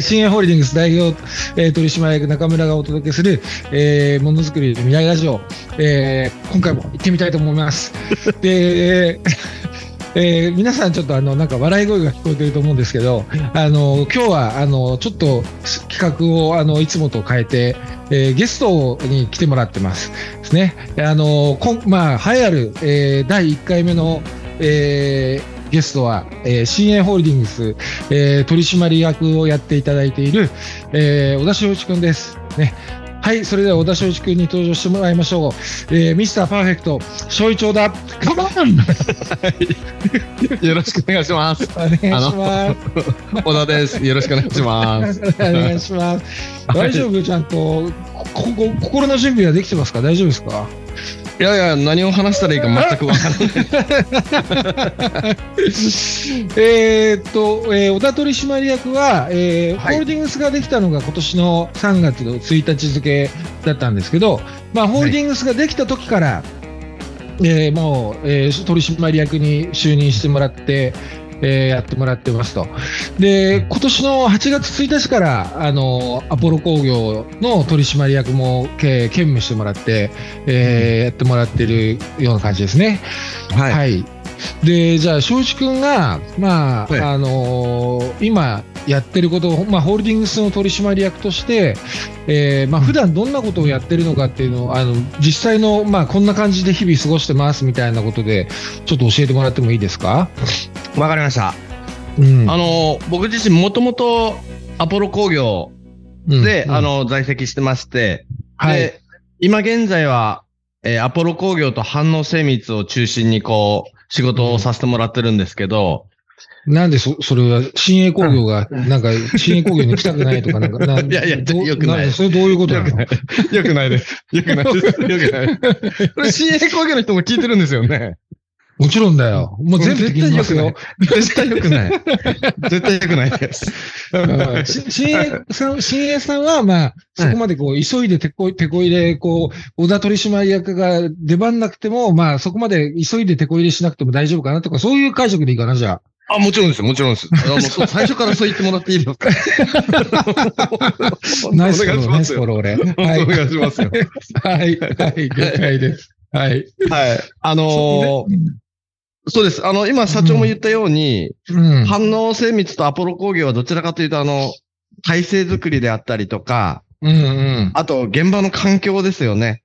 新鋭ホールディングス代表、えー、取締役中村がお届けする、えー、ものづくり未来ラジオ、えー、今回も行ってみたいと思います。で、えー、皆さんちょっとあのなんか笑い声が聞こえてると思うんですけど、あの今日はあのちょっと企画をあのいつもと変えて、えー、ゲストに来てもらってますですね。あのこまあ栄えある、えー、第1回目の、えー、ゲストは、えー、新鋭ホールディングス、えー、取締役をやっていただいている、えー、小田翔一君です。ね、はい、それでは小田翔一君に登場してもらいましょう。えー、ミスターパーフェクト、翔一だ。カモンよろしくお願いします。お願いします。小田です。よろしくお願いします。お願いします。大丈夫？ちゃんと、ここ心の準備はできてますか？大丈夫ですか？いやいや、何を話したらいいか全くわからない。えっと、えー、小田取締役は、えー、はい、ホールディングスができたのが今年の3月の1日付だったんですけど、まあ、ホールディングスができた時から、はい、えー、もう、えー、取締役に就任してもらって、えー、やってもらってますと。で、今年の8月1日から、あの、アポロ工業の取締役も兼務してもらって、えー、やってもらってるような感じですね。はい。はい、で、じゃあ、庄司君が、まあ、はい、あのー、今やってることを、まあ、ホールディングスの取締役として、えー、まあ、普段どんなことをやってるのかっていうのを、あの、実際の、まあ、こんな感じで日々過ごしてますみたいなことで、ちょっと教えてもらってもいいですか？わかりました。うん、あの、僕自身もともとアポロ工業で、うん、あの、在籍してまして、はい。今現在は、えー、アポロ工業と反応精密を中心にこう、仕事をさせてもらってるんですけど、なんでそ、それは、新鋭工業が、なんか、新鋭工業に来たくないとか、なんか、いやいや、よくない。それどういうことなの？よくないです。よくないです。よくない。これ、新鋭工業の人も聞いてるんですよね。もちろんだよ。もう全部絶対良くない。絶対良くない。絶対良くないです。新栄さん、新栄さんは、まあ、そこまでこう、急いで手こい、手こ入れ、こう、小田取締役が出番なくても、まあ、そこまで急いで手こ入れしなくても大丈夫かなとか、そういう解釈でいいかな、じゃあ。あ、もちろんですもちろんです。あもう最初からそう言ってもらっていいですか ナイスフォロー、ナイスフォロー、俺。はい。お願いしますよ。はい、はい、了解です。はい。はい。あのーそうです。あの、今、社長も言ったように、うん、反応精密とアポロ工業はどちらかというと、あの、体制づくりであったりとか、うんうん、あと、現場の環境ですよね。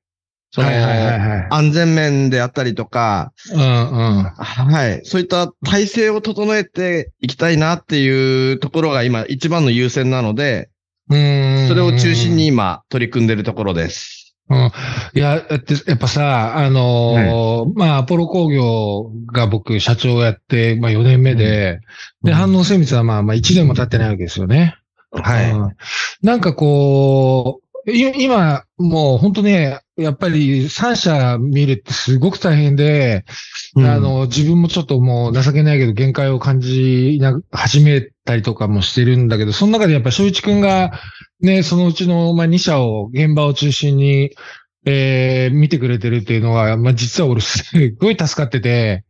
その、はいはいはいはい、安全面であったりとか、うんうん、はい。そういった体制を整えていきたいなっていうところが今一番の優先なので、うんそれを中心に今取り組んでいるところです。うん。いや、やっぱさ、あのまあ、アポロ工業が僕、社長をやって、まあ、4年目で、うん、で、反応精密はまあ、まあ、1年も経ってないわけですよね。はい。うん、なんかこう、今、もう本当ね、やっぱり三社見るってすごく大変で、うん、あの、自分もちょっともう情けないけど限界を感じな、始めたりとかもしてるんだけど、その中でやっぱ翔一くんが、ね、そのうちの、まあ、2社を、現場を中心に、えー、見てくれてるっていうのが、まあ、実は俺すごい助かってて、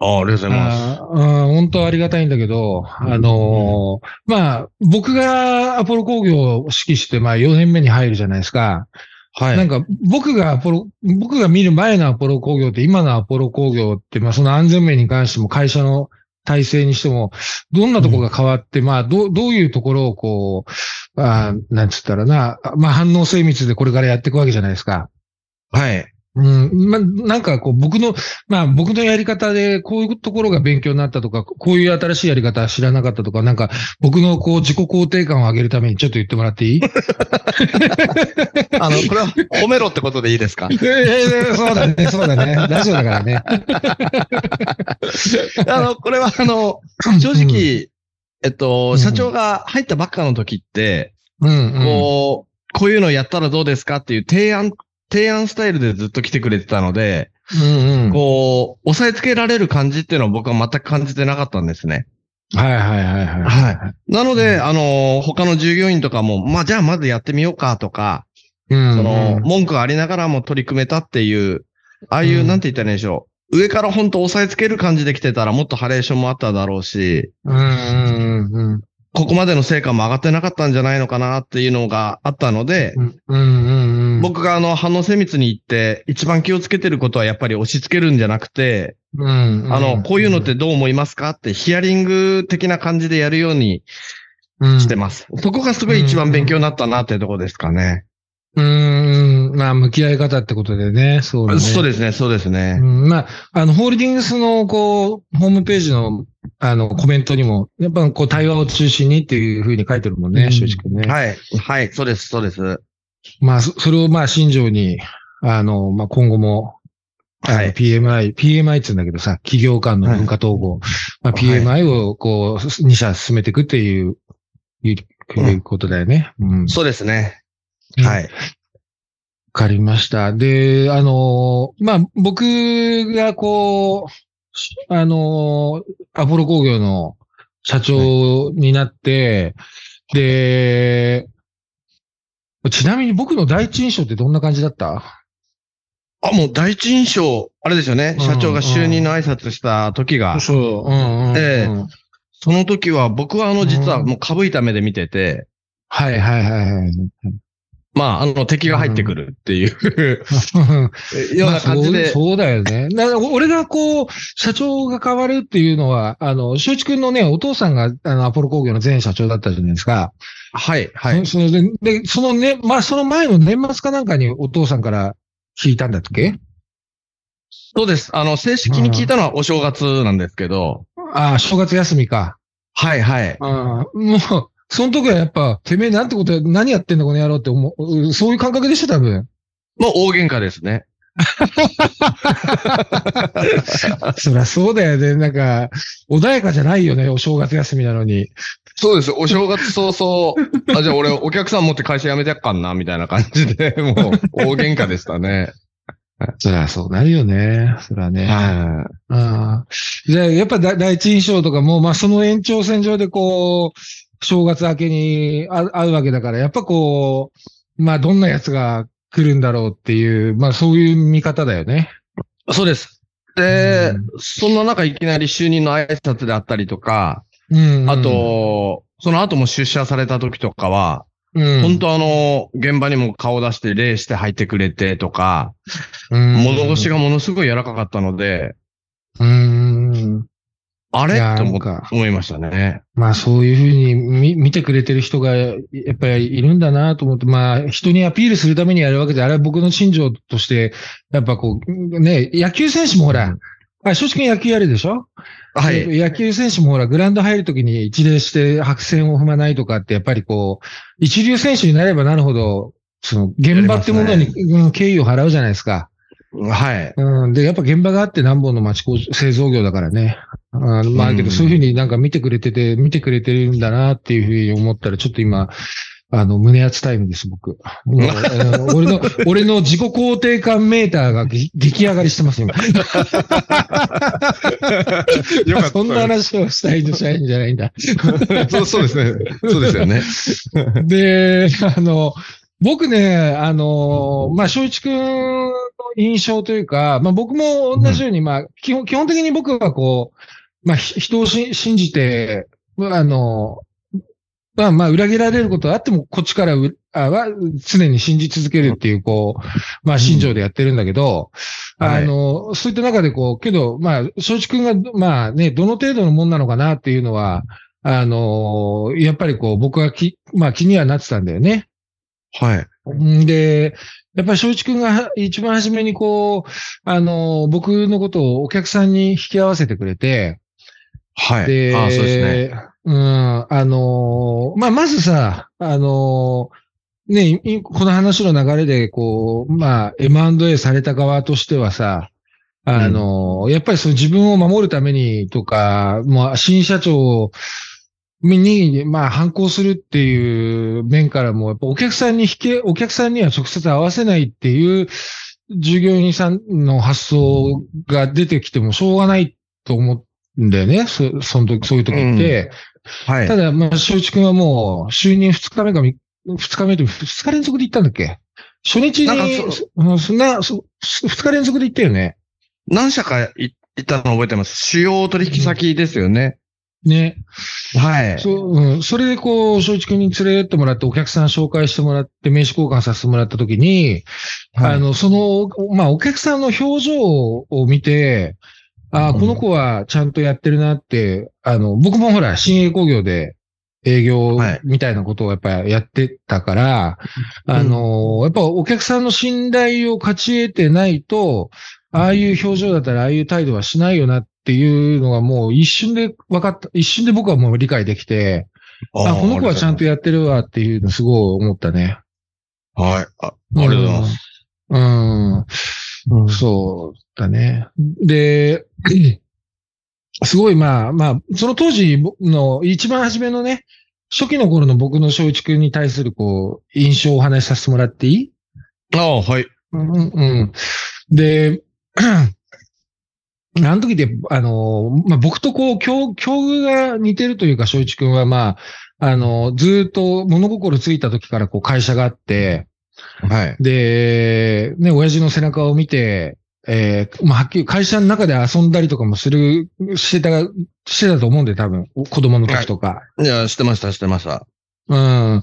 ああ、ありがとうございます。本当ありがたいんだけど、あのー、まあ、僕がアポロ工業を指揮して、まあ、4年目に入るじゃないですか。はい。なんか、僕がアポロ、僕が見る前のアポロ工業って今のアポロ工業って、まあ、その安全面に関しても会社の体制にしても、どんなところが変わって、うん、まあ、どう、どういうところをこう、あなんつったらな、まあ、反応精密でこれからやっていくわけじゃないですか。はい。うん。まあ、なんかこう、僕の、まあ、僕のやり方で、こういうところが勉強になったとか、こういう新しいやり方知らなかったとか、なんか、僕のこう、自己肯定感を上げるためにちょっと言ってもらっていい？あの、これは褒めろってことでいいですか？ええそうだね、そうだね。ラジオだからね。あの、これはあの、正直、えっと、社長が入ったばっかの時って、うん、こう、こういうのやったらどうですかっていう提案提案スタイルでずっと来てくれてたので、うんうん、こう、押さえつけられる感じっていうのは僕は全く感じてなかったんですね。はいはいはいはい。はい。なので、うん、あの、他の従業員とかも、まあ、じゃあまずやってみようかとか、うんうん、その、文句ありながらも取り組めたっていう、ああいう、うん、なんて言ったらいいんでしょう。上から本当押さえつける感じで来てたらもっとハレーションもあっただろうし、うんうんうん、ここまでの成果も上がってなかったんじゃないのかなっていうのがあったので、僕があの、反応精密に行って一番気をつけてることはやっぱり押し付けるんじゃなくて、あの、こういうのってどう思いますかってヒアリング的な感じでやるようにしてます。そこがすごい一番勉強になったなっていうところですかね。うん、まあ、向き合い方ってことでね。そうね。そうですね、そうですね。うん、まあ、あの、ホールディングスの、こう、ホームページの、あの、コメントにも、やっぱ、こう、対話を中心にっていうふうに書いてるもんね、正直ね。はい。はい、そうです、そうです。まあ、それを、まあ、新庄に、あの、まあ、今後も、はい。PMI、PMI って言うんだけどさ、企業間の文化統合。はい、まあ、PMI を、こう、2社進めていくっていう、いうことだよね。うん。そうですね。はい。わかりました。で、あの、まあ、僕がこう、あの、アポロ工業の社長になって、はい、で、ちなみに僕の第一印象ってどんな感じだった？あ、もう第一印象、あれですよね。社長が就任の挨拶した時が。そう。うんうん、ええその時は、僕はあの、実はもうかぶいた目で見てて。はいはいはいはい。まあ、あの、敵が入ってくるっていう、ような感じで。そうだよね。俺がこう、社長が変わるっていうのは、あの、正一君のね、お父さんが、あの、アポロ工業の前社長だったじゃないですか。はい、はい。それで、で、そのね、まあ、その前の年末かなんかにお父さんから聞いたんだっけ？そうです。あの、正式に聞いたのはお正月なんですけど。ああ、正月休みか。はい、はい。もう、その時はやっぱ、てめえなんてこと何やってんのこの野郎って思う、そういう感覚でしょ、多分。もう大喧嘩ですね。そりゃそうだよね。なんか、穏やかじゃないよね、お正月休みなのに。そうです。お正月早々、あ、じゃあ俺お客さん持って会社辞めてやっかんな、みたいな感じで、もう大喧嘩でしたね。そりゃそうなるよね。そりゃね。はい。あじゃあ、やっぱ第一印象とかも、まあその延長線上でこう、正月明けに会うわけだから、やっぱこう、まあどんな奴が来るんだろうっていう、まあそういう見方だよね。そうです。で、うん、そんな中いきなり就任の挨拶であったりとか、うんうん、あと、その後も出社された時とかは、うん、本当あの、現場にも顔出して礼して入ってくれてとか、うん、物腰がものすごい柔らかかったので、うん、あれ？と思思いましたね。まあそういうふうに見見てくれてる人がやっぱりいるんだなと思って、まあ人にアピールするためにやるわけで、あれは僕の心情として、やっぱこう、ね、野球選手もほら、あ、正直野球やるでしょ？はい。野球選手もほら、グラウンド入るときに一礼して白線を踏まないとかって、やっぱりこう、一流選手になればなるほど、その、現場ってものに、ね、敬意を払うじゃないですか。はい。うん。で、やっぱ現場があって何本の町工製造業だからね。あまあ、けどそういうふうになんか見てくれてて、見てくれてるんだなっていうふうに思ったら、ちょっと今、あの、胸圧タイムです、僕。俺の、俺の自己肯定感メーターが激上がりしてます、今。そんな話をしたいんじゃないんだ。そうそうですね。そうですよね。で、あの、僕ね、あの、まあ、正一君の印象というか、まあ、僕も同じように、うん、まあ、基本、基本的に僕はこう、まあ、人を信じて、あの、まあ、まあ、裏切られることはあっても、こっちからあは常に信じ続けるっていう、こう、まあ、心情でやってるんだけど、うん、あの、はい、そういった中で、こう、けど、まあ、正一君が、まあね、どの程度のもんなのかなっていうのは、あの、やっぱりこう、僕はき、まあ気にはなってたんだよね。はい。で、やっぱり正一君が一番初めにこう、あの、僕のことをお客さんに引き合わせてくれて、はい。で、あそうですね。うん、あの、まあ、まずさ、あの、ね、この話の流れで、こう、まあ、M&A された側としてはさ、あの、うん、やっぱりその自分を守るためにとか、もう新社長に、まあ、反抗するっていう面からも、やっぱお客さんに引け、お客さんには直接合わせないっていう従業員さんの発想が出てきてもしょうがないと思うんだよね。そ、その時、そういう時って。うん、はい。ただ、まあ、正一君はもう、就任2日目か、2日目と2日連続で行ったんだっけ？初日に、なんかそ、そんな、そ、2日連続で行ったよね。何社か行ったの覚えてます。主要取引先ですよね。ね。はい。そう、うん。それでこう、正一君に連れてってもらって、お客さん紹介してもらって、名刺交換させてもらったときに、はい、あの、その、まあ、お客さんの表情を見て、ああ、この子はちゃんとやってるなって、あの、僕もほら、新栄工業で営業みたいなことをやっぱりやってたから、はい、あの、やっぱお客さんの信頼を勝ち得てないと、ああいう表情だったらああいう態度はしないよなっていうのがもう一瞬で分かった、一瞬で僕はもう理解できて、あこの子はちゃんとやってるわっていうのすごい思ったね。はい。あありがとうございます。うん。うん、そうだね。で、すごい、まあ、まあ、その当時の一番初めのね、初期の頃の僕の正一君に対するこう、印象をお話しさせてもらっていい？ああ、はい。うん、うん。で、あの時で、あの、まあ、僕とこう、境、境遇が似てるというか、正一君は、まあ、あの、ずっと物心ついた時からこう会社があって、はい。で、ね、親父の背中を見て、えー、まあ、はっきり会社の中で遊んだりとかもする、してた、してたと思うんで、多分、子供の時とか。いや、してました、してました。うん。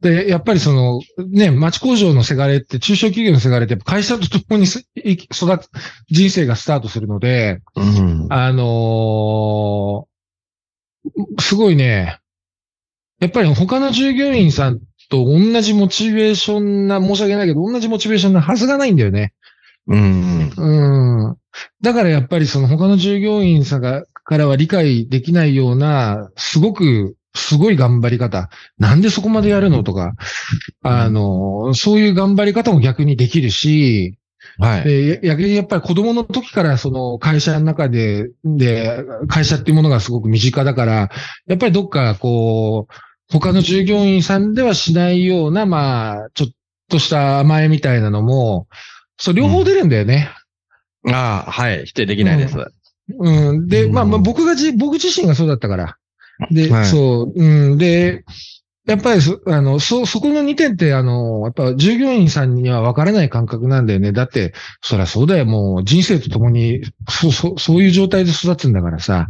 で、やっぱりその、ね、町工場のせがれって、中小企業のせがれって、会社と共に育つ、人生がスタートするので、うん、あのー、すごいね、やっぱり他の従業員さんと同じモチベーションな、申し訳ないけど、同じモチベーションなはずがないんだよね。うん。うん。だからやっぱりその他の従業員さんが、からは理解できないような、すごく、すごい頑張り方。なんでそこまでやるのとか、あの、そういう頑張り方も逆にできるし、はい。で、逆にやっぱり子供の時からその会社の中で、で、会社っていうものがすごく身近だから、やっぱりどっかこう、他の従業員さんではしないような、まあ、ちょっとした甘えみたいなのも、そう、両方出るんだよね。うん、ああ、はい。否定できないです。うん。うん、で、まあ、まあ、僕がじ、僕自身がそうだったから。で、はい、そう、うん。で、やっぱりそ、あの、そ、そこの2点って、あの、やっぱ従業員さんには分からない感覚なんだよね。だって、そりゃそうだよ。もう人生と共に、そう、そう、そういう状態で育つんだからさ。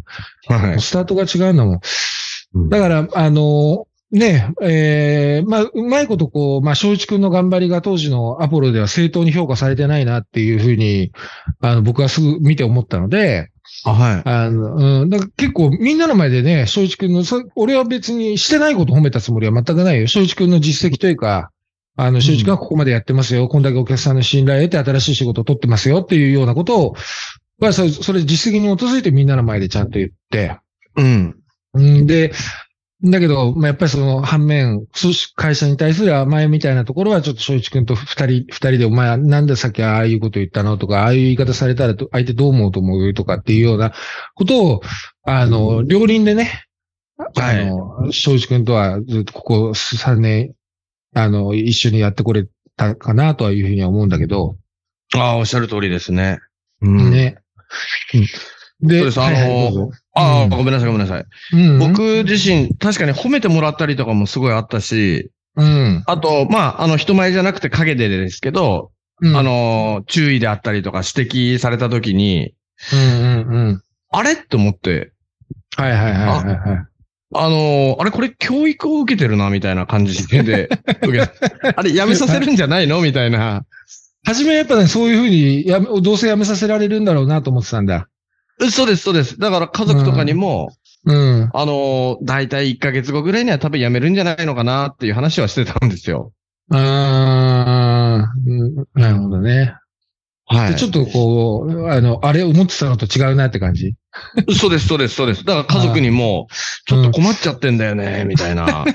はい。スタートが違うんだもん。だから、あの、ねえ、えー、まあ、うまいことこう、まあ、正一君の頑張りが当時のアポロでは正当に評価されてないなっていうふうに、あの、僕はすぐ見て思ったので、あはい。あの、うん、だから結構みんなの前でね、正一君の、俺は別にしてないこと褒めたつもりは全くないよ。正一君の実績というか、あの、正一君はここまでやってますよ。うん、こんだけお客さんの信頼を得て新しい仕事を取ってますよっていうようなことを、まあ、それ、それ実績に基づいてみんなの前でちゃんと言って、うん。で、だけど、まあ、やっぱりその反面、会社に対する甘えみたいなところは、ちょっと正一君と二人、二人で、お前なんでさっきああいうこと言ったのとか、ああいう言い方されたら相手どう思うと思うとかっていうようなことを、あの、両輪でね、あの、正一君とはずっとここ3年、あの、一緒にやってこれたかなとはいうふうには思うんだけど。ああ、おっしゃる通りですね。うん。ね。うんで、そうです。あのー、ああ、ごめんなさい、ごめんなさい。うん、僕自身、確かに褒めてもらったりとかもすごいあったし、うん。あと、まあ、あの、人前じゃなくて影でですけど、うん、あの、注意であったりとか指摘されたときに、うんうんうん。あれ？って思って。はいはいはいはい、はい。あのあれこれ教育を受けてるな、みたいな感じで、あれやめさせるんじゃないの？みたいな。初めやっぱね、そういうふうにやめ、どうせやめさせられるんだろうなと思ってたんだ。そうです、そうです。だから家族とかにも、うん。あの、だいたい1ヶ月後ぐらいには多分辞めるんじゃないのかなっていう話はしてたんですよ。ああ、なるほどね。はい。ちょっとこう、あの、あれ思ってたのと違うなって感じ？そうです、そうです、そうです。だから家族にも、ちょっと困っちゃってんだよね、みたいな。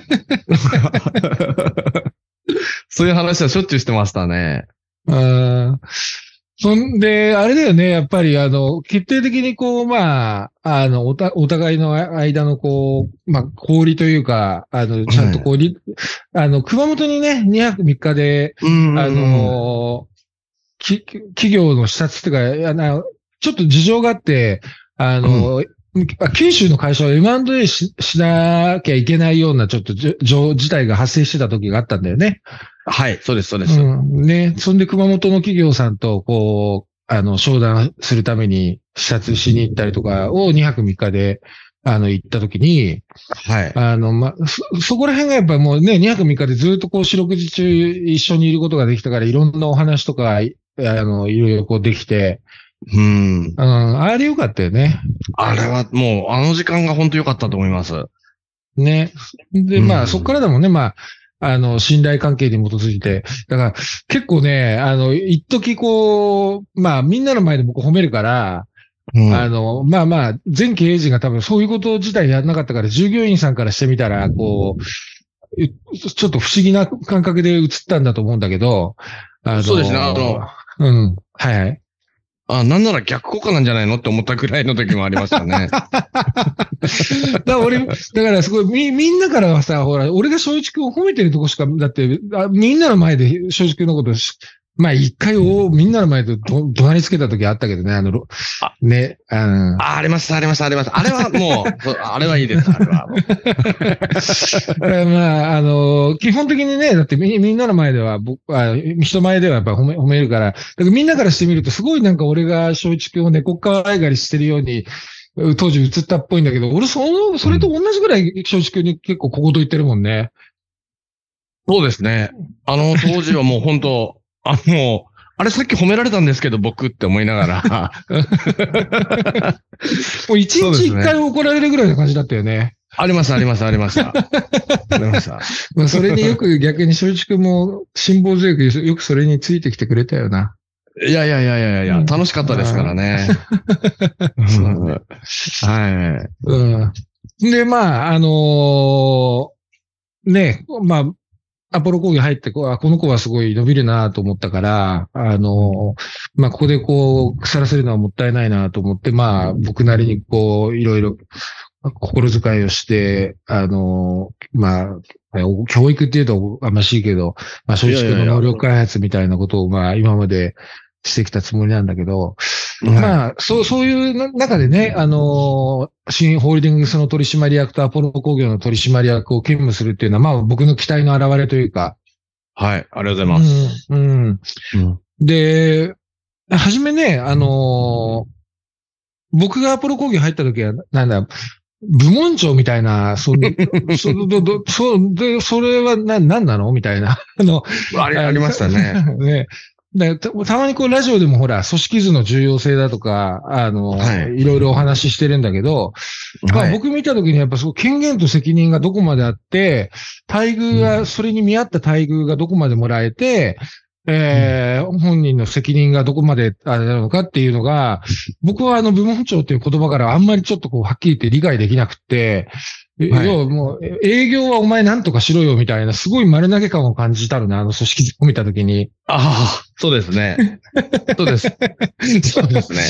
そういう話はしょっちゅうしてましたね。うん。そんで、あれだよね、やっぱり、あの、決定的にこう、まあ、あの、おた、お互いの間のこう、まあ、氷というか、あの、ちゃんとこう、はい、あの、熊本にね、2泊3日で、あの、き、企業の視察っていうか、あの、ちょっと事情があって、あの、うん。九州の会社は M&A ししなきゃいけないようなちょっと事態が発生してた時があったんだよね。はい、そうです、そうです。うん。ね、そんで熊本の企業さんと、こう、あの、商談するために視察しに行ったりとかを2泊3日で、あの、行った時に、はい。あの、ま、そ、そこら辺がやっぱもうね、2泊3日でずっとこう四六時中一緒にいることができたから、いろんなお話とか、あの、いろいろこうできて、うん。うん、あれよかったよね。あれはもう、あの時間が本当良かったと思います。ね。で、まあ、そこからだもんね、まあ、あの、信頼関係に基づいて。だから、結構ね、あの、一時こう、まあ、みんなの前で僕褒めるから、うん、あの、まあまあ、前経営陣が多分そういうこと自体やらなかったから、従業員さんからしてみたら、こう、ちょっと不思議な感覚で映ったんだと思うんだけど、あのそうですね、あの、うん、はい。あ、なんなら逆効果なんじゃないのって思ったくらいの時もありましたね。だから俺、だからすごい、み、みんなからはさ、ほら、俺が正一君を褒めてるとこしか、だってあ、みんなの前で正一君のことまあ、一回をみんなの前でど、怒鳴りつけた時あったけどね、あの、あね、あの、あ、ありました、ありました、ありました。あれはもう、あれはいいです、あれは。まあ、あの、基本的にね、だってみみんなの前では、僕は、人前ではやっぱ褒め褒めるから、だからみんなからしてみると、すごいなんか俺が正一君を猫可愛がりしてるように、当時映ったっぽいんだけど、俺その、それと同じぐらい正一君に結構小言言ってるもんね。そうですね。あの当時はもう本当あ、もう、あれさっき褒められたんですけど、僕って思いながら。もう一日一回怒られるぐらいの感じだったよね。あります、あります、ありました。ありました。まあ、それによく逆に正直も辛抱強く、よくそれについてきてくれたよな。いやいやいやいやいや、うん、楽しかったですからね。はい。うん。で、まあ、あのー、ね、まあ、アポロ工業入ってこ、この子はすごい伸びるなと思ったから、あの、まあ、ここでこう、腐らせるのはもったいないなと思って、まあ、僕なりにこう、いろいろ、心遣いをして、あの、まあ、教育っていうとあんましいけど、まあ、正直の能力開発みたいなことを、ま、今までしてきたつもりなんだけど、まあ、そう、そういう中でね、あの新ホールディングスの取締役とアポロ工業の取締役を兼務するっていうのは、まあ僕の期待の表れというか。はい、ありがとうございます。うん。うん、で、はじめね、あの僕がアポロ工業入った時は、なんだ、部門長みたいな、そそ どどそで、それはな、なんなのみたいな。あの、ありましたね。ね。だたたまにこうラジオでもほら、組織図の重要性だとか、あの、はい、いろいろお話ししてるんだけど、まあ僕見たときにやっぱそう権限と責任がどこまであって、待遇が、それに見合った待遇がどこまでもらえて、えー、本人の責任がどこまであれなのかっていうのが、僕はあの部門長っていう言葉からあんまりちょっとこうはっきり言って理解できなくて、はい、要はもう、営業はお前なんとかしろよみたいな、すごい丸投げ感を感じたのね、あの組織を見たときに。ああ、そうですね。そうです。そうですね。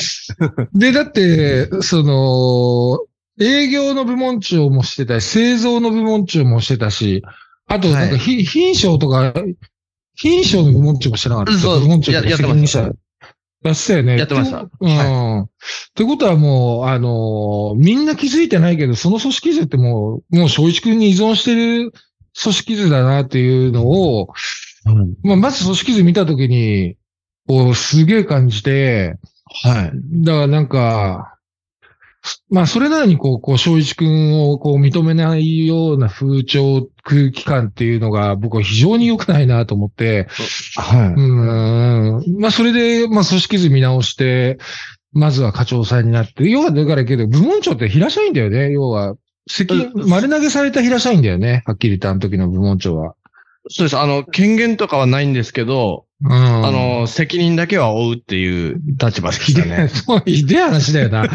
で、だって、その、営業の部門長もしてたし、製造の部門長もしてたし、あと、なんか、はい、品賞とか、品賞の部門長もしてなかった。そう、部門長やってました。やってたよね。やってました。うん。はい、ってことはもう、あのー、みんな気づいてないけど、その組織図ってもう、もう正一君に依存してる組織図だなっていうのを、うん、まあ、まず組織図見たときに、こう、すげえ感じて、はい。だからなんか、まあ、それなのに、こう、こう、正一君を、こう、認めないような風潮、空気感っていうのが、僕は非常に良くないなと思って、はい。うん。まあ、それで、まあ、組織図見直して、まずは課長さんになって、要は、だからけど、部門長って平社員だよね、要は。責、丸投げされた平社員だよね、はっきり言ったあの時の部門長は。そうです。あの、権限とかはないんですけど、うん、あの、責任だけは負うっていう立場でしたね。そう、ひでえ話だよな。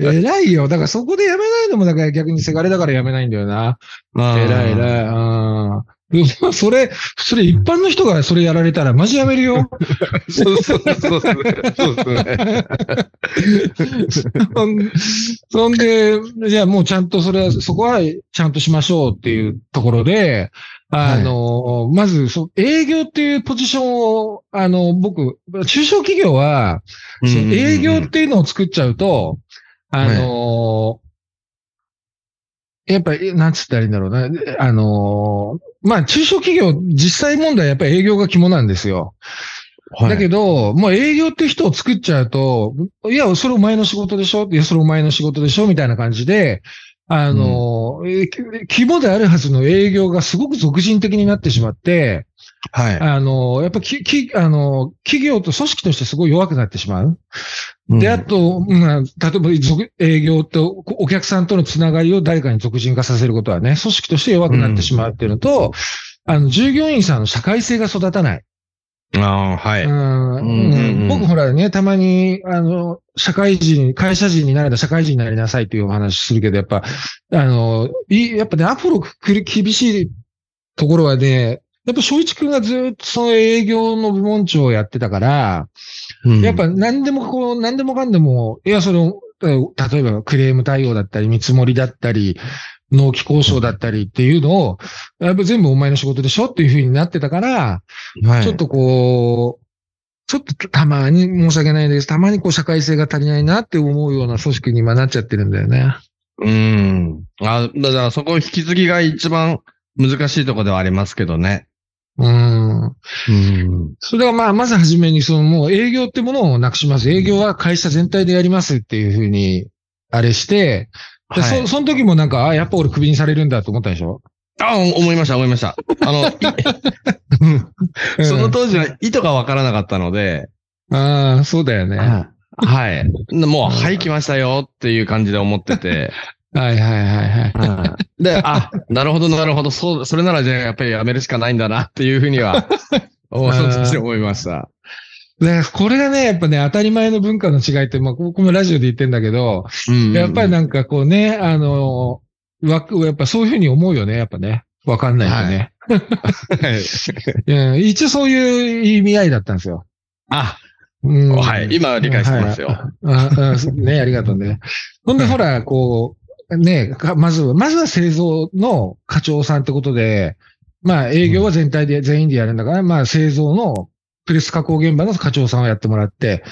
偉いよ。だからそこでやめないのも、だから逆にせがれだからやめないんだよな。偉い偉い。それ、それ一般の人がそれやられたらマジやめるよ。そうそうそうそう。そ。んで、じゃあもうちゃんとそれは、そこはちゃんとしましょうっていうところで、あの、はい、まず、そ営業っていうポジションを、あの、僕、中小企業は、営業っていうのを作っちゃうと、あの、やっぱり、なんつったらいいんだろうな。あのまあ、中小企業、実際問題やっぱり営業が肝なんですよ。だけど、もう営業って人を作っちゃうと、いや、それお前の仕事でしょ？いや、それお前の仕事でしょ？みたいな感じで、あの、うん、規模であるはずの営業がすごく俗人的になってしまって、はい。あの、やっぱき、き、あの、企業と組織としてすごい弱くなってしまう。で、あと、まあ、例えば、営業とお客さんとのつながりを誰かに俗人化させることはね、組織として弱くなってしまうっていうのと、うん、あの、従業員さんの社会性が育たない。ああ、はい。うん、僕ほらね、たまに、あの、社会人、会社人になれた社会人になりなさいっていうお話するけど、やっぱ、あの、いやっぱね、アフロ厳しいところはね、やっぱ正一君がずっとその営業の部門長をやってたから、うん、やっぱ何でもこう、何でもかんでも、いや、その、例えばクレーム対応だったり、見積もりだったり、納期交渉だったりっていうのを、やっぱ全部お前の仕事でしょっていうふうになってたから、はい、ちょっとこう、ちょっとたまに申し訳ないです。たまにこう社会性が足りないなって思うような組織に今なっちゃってるんだよね。うん。あ、だからそこ引き継ぎが一番難しいところではありますけどね。うん。うん。それはまあ、まずはじめに、そのもう営業ってものをなくします。営業は会社全体でやりますっていうふうに、あれして、はい、そ、その時もなんか、あ、やっぱ俺クビにされるんだと思ったでしょ？あ、思いました、思いました。あの、その当時は意図がわからなかったので。ああ、そうだよね。はい。もう、はい、来ましたよっていう感じで思ってて。はいはいはいはい。で、あ、なるほどなるほど、そう、それならじゃあやっぱりやめるしかないんだなっていうふうには、思いました。で、これがね、やっぱね、当たり前の文化の違いって、まあ、僕もラジオで言ってんだけど、うんうんうん、やっぱりなんかこうね、あの、枠、やっぱそういうふうに思うよね、やっぱね。わかんないとね。はい、一応そういう意味合いだったんですよ。あ、うん、はい。今理解してますよ。はい、あね、ありがとうね。ほんで、ほら、こう、ね、まず、まずは製造の課長さんってことで、まあ営業は全体で、全員でやるんだから、まあ製造のプレス加工現場の課長さんをやってもらって、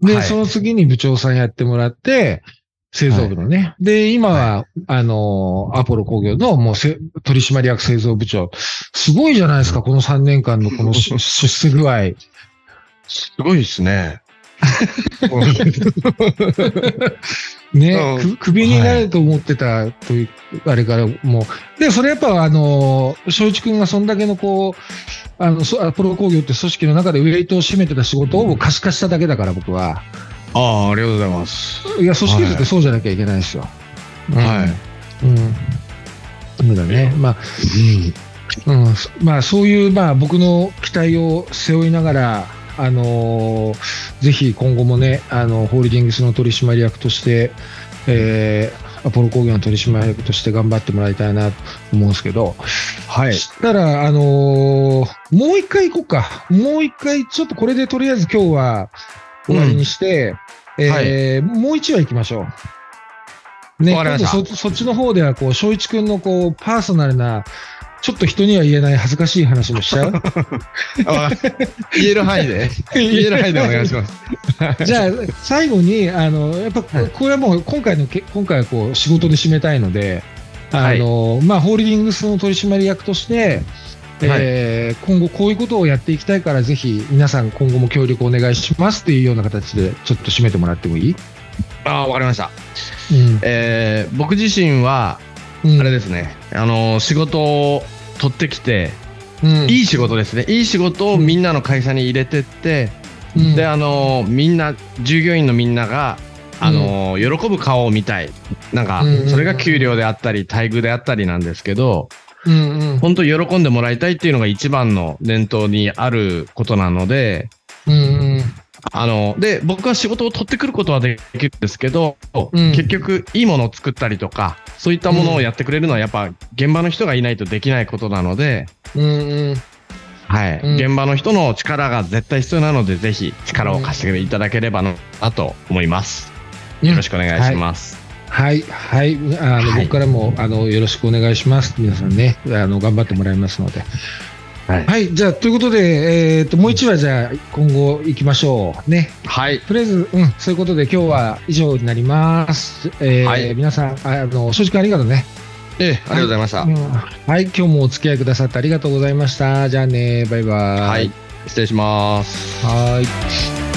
で、はい、その次に部長さんやってもらって、製造部のね。はい、で、今は、はい、あの、アポロ工業のもう取締役製造部長。すごいじゃないですか、この3年間のこの 出世具合。すごいですね。ね、うん、首になると思ってたという、あれからもう。で、それやっぱあの、正一君がそんだけのこう、あの、アポロ工業って組織の中でウェイトを占めてた仕事を可視化しただけだから、僕は。ああ、ありがとうございます。いや、組織図ってそうじゃなきゃいけないですよ。はい。うん。そうだね。まあ、うん。うん、まあ、そういう、まあ、僕の期待を背負いながら、あのー、ぜひ今後もね、あの、ホールディングスの取締役として、えー、アポロ工業の取締役として頑張ってもらいたいなと思うんですけど、はい。したら、あのー、もう一回行こうか。もう一回、ちょっとこれでとりあえず今日は終わりにして、うん、えーはい、もう一話行きましょう。ね、そそっちの方では、こう、翔一君のこう、パーソナルな、ちょっと人には言えない恥ずかしい話もしちゃう？言える範囲で。言える。範囲でお願いします。じゃあ、最後に、あの、やっぱ、これはもう今回の、今回はこう、仕事で締めたいので、あの、はい、まあ、ホールディングスの取締役として、えー、今後こういうことをやっていきたいからぜひ皆さん今後も協力お願いしますっていうような形でちょっと締めてもらってもいい？ああ、わかりました。うん、えー、僕自身は、あれですね、あの仕事を取ってきて、うん、いい仕事ですね。いい仕事をみんなの会社に入れてって、うん、であのみんな従業員のみんながあの、うん、喜ぶ顔を見たい。なんか、それが給料であったり待遇であったりなんですけど、うんうん、本当喜んでもらいたいっていうのが一番の念頭にあることなので、うんうん、あの、で、僕は仕事を取ってくることはできるんですけど、うん、結局、いいものを作ったりとか、そういったものをやってくれるのは、やっぱ、現場の人がいないとできないことなので、うんうん、はい、うん、現場の人の力が絶対必要なので、ぜひ力を貸していただければなと思います。よろしくお願いします。はい、はい、あの、はい、僕からも、あの、よろしくお願いします。皆さんね、あの、頑張ってもらいますので。はい、はい、じゃあ、ということで、えっ、ー、と、もう一話、じゃあ、今後行きましょう。ね。はい。とりあえず、うん、そういうことで、今日は以上になります。えー、はい、皆さん、あの、正直ありがとうね。ええ、ありがとうございました、はい、うん。はい、今日もお付き合いくださってありがとうございました。じゃあね、バイバイ。はい。失礼します。はい。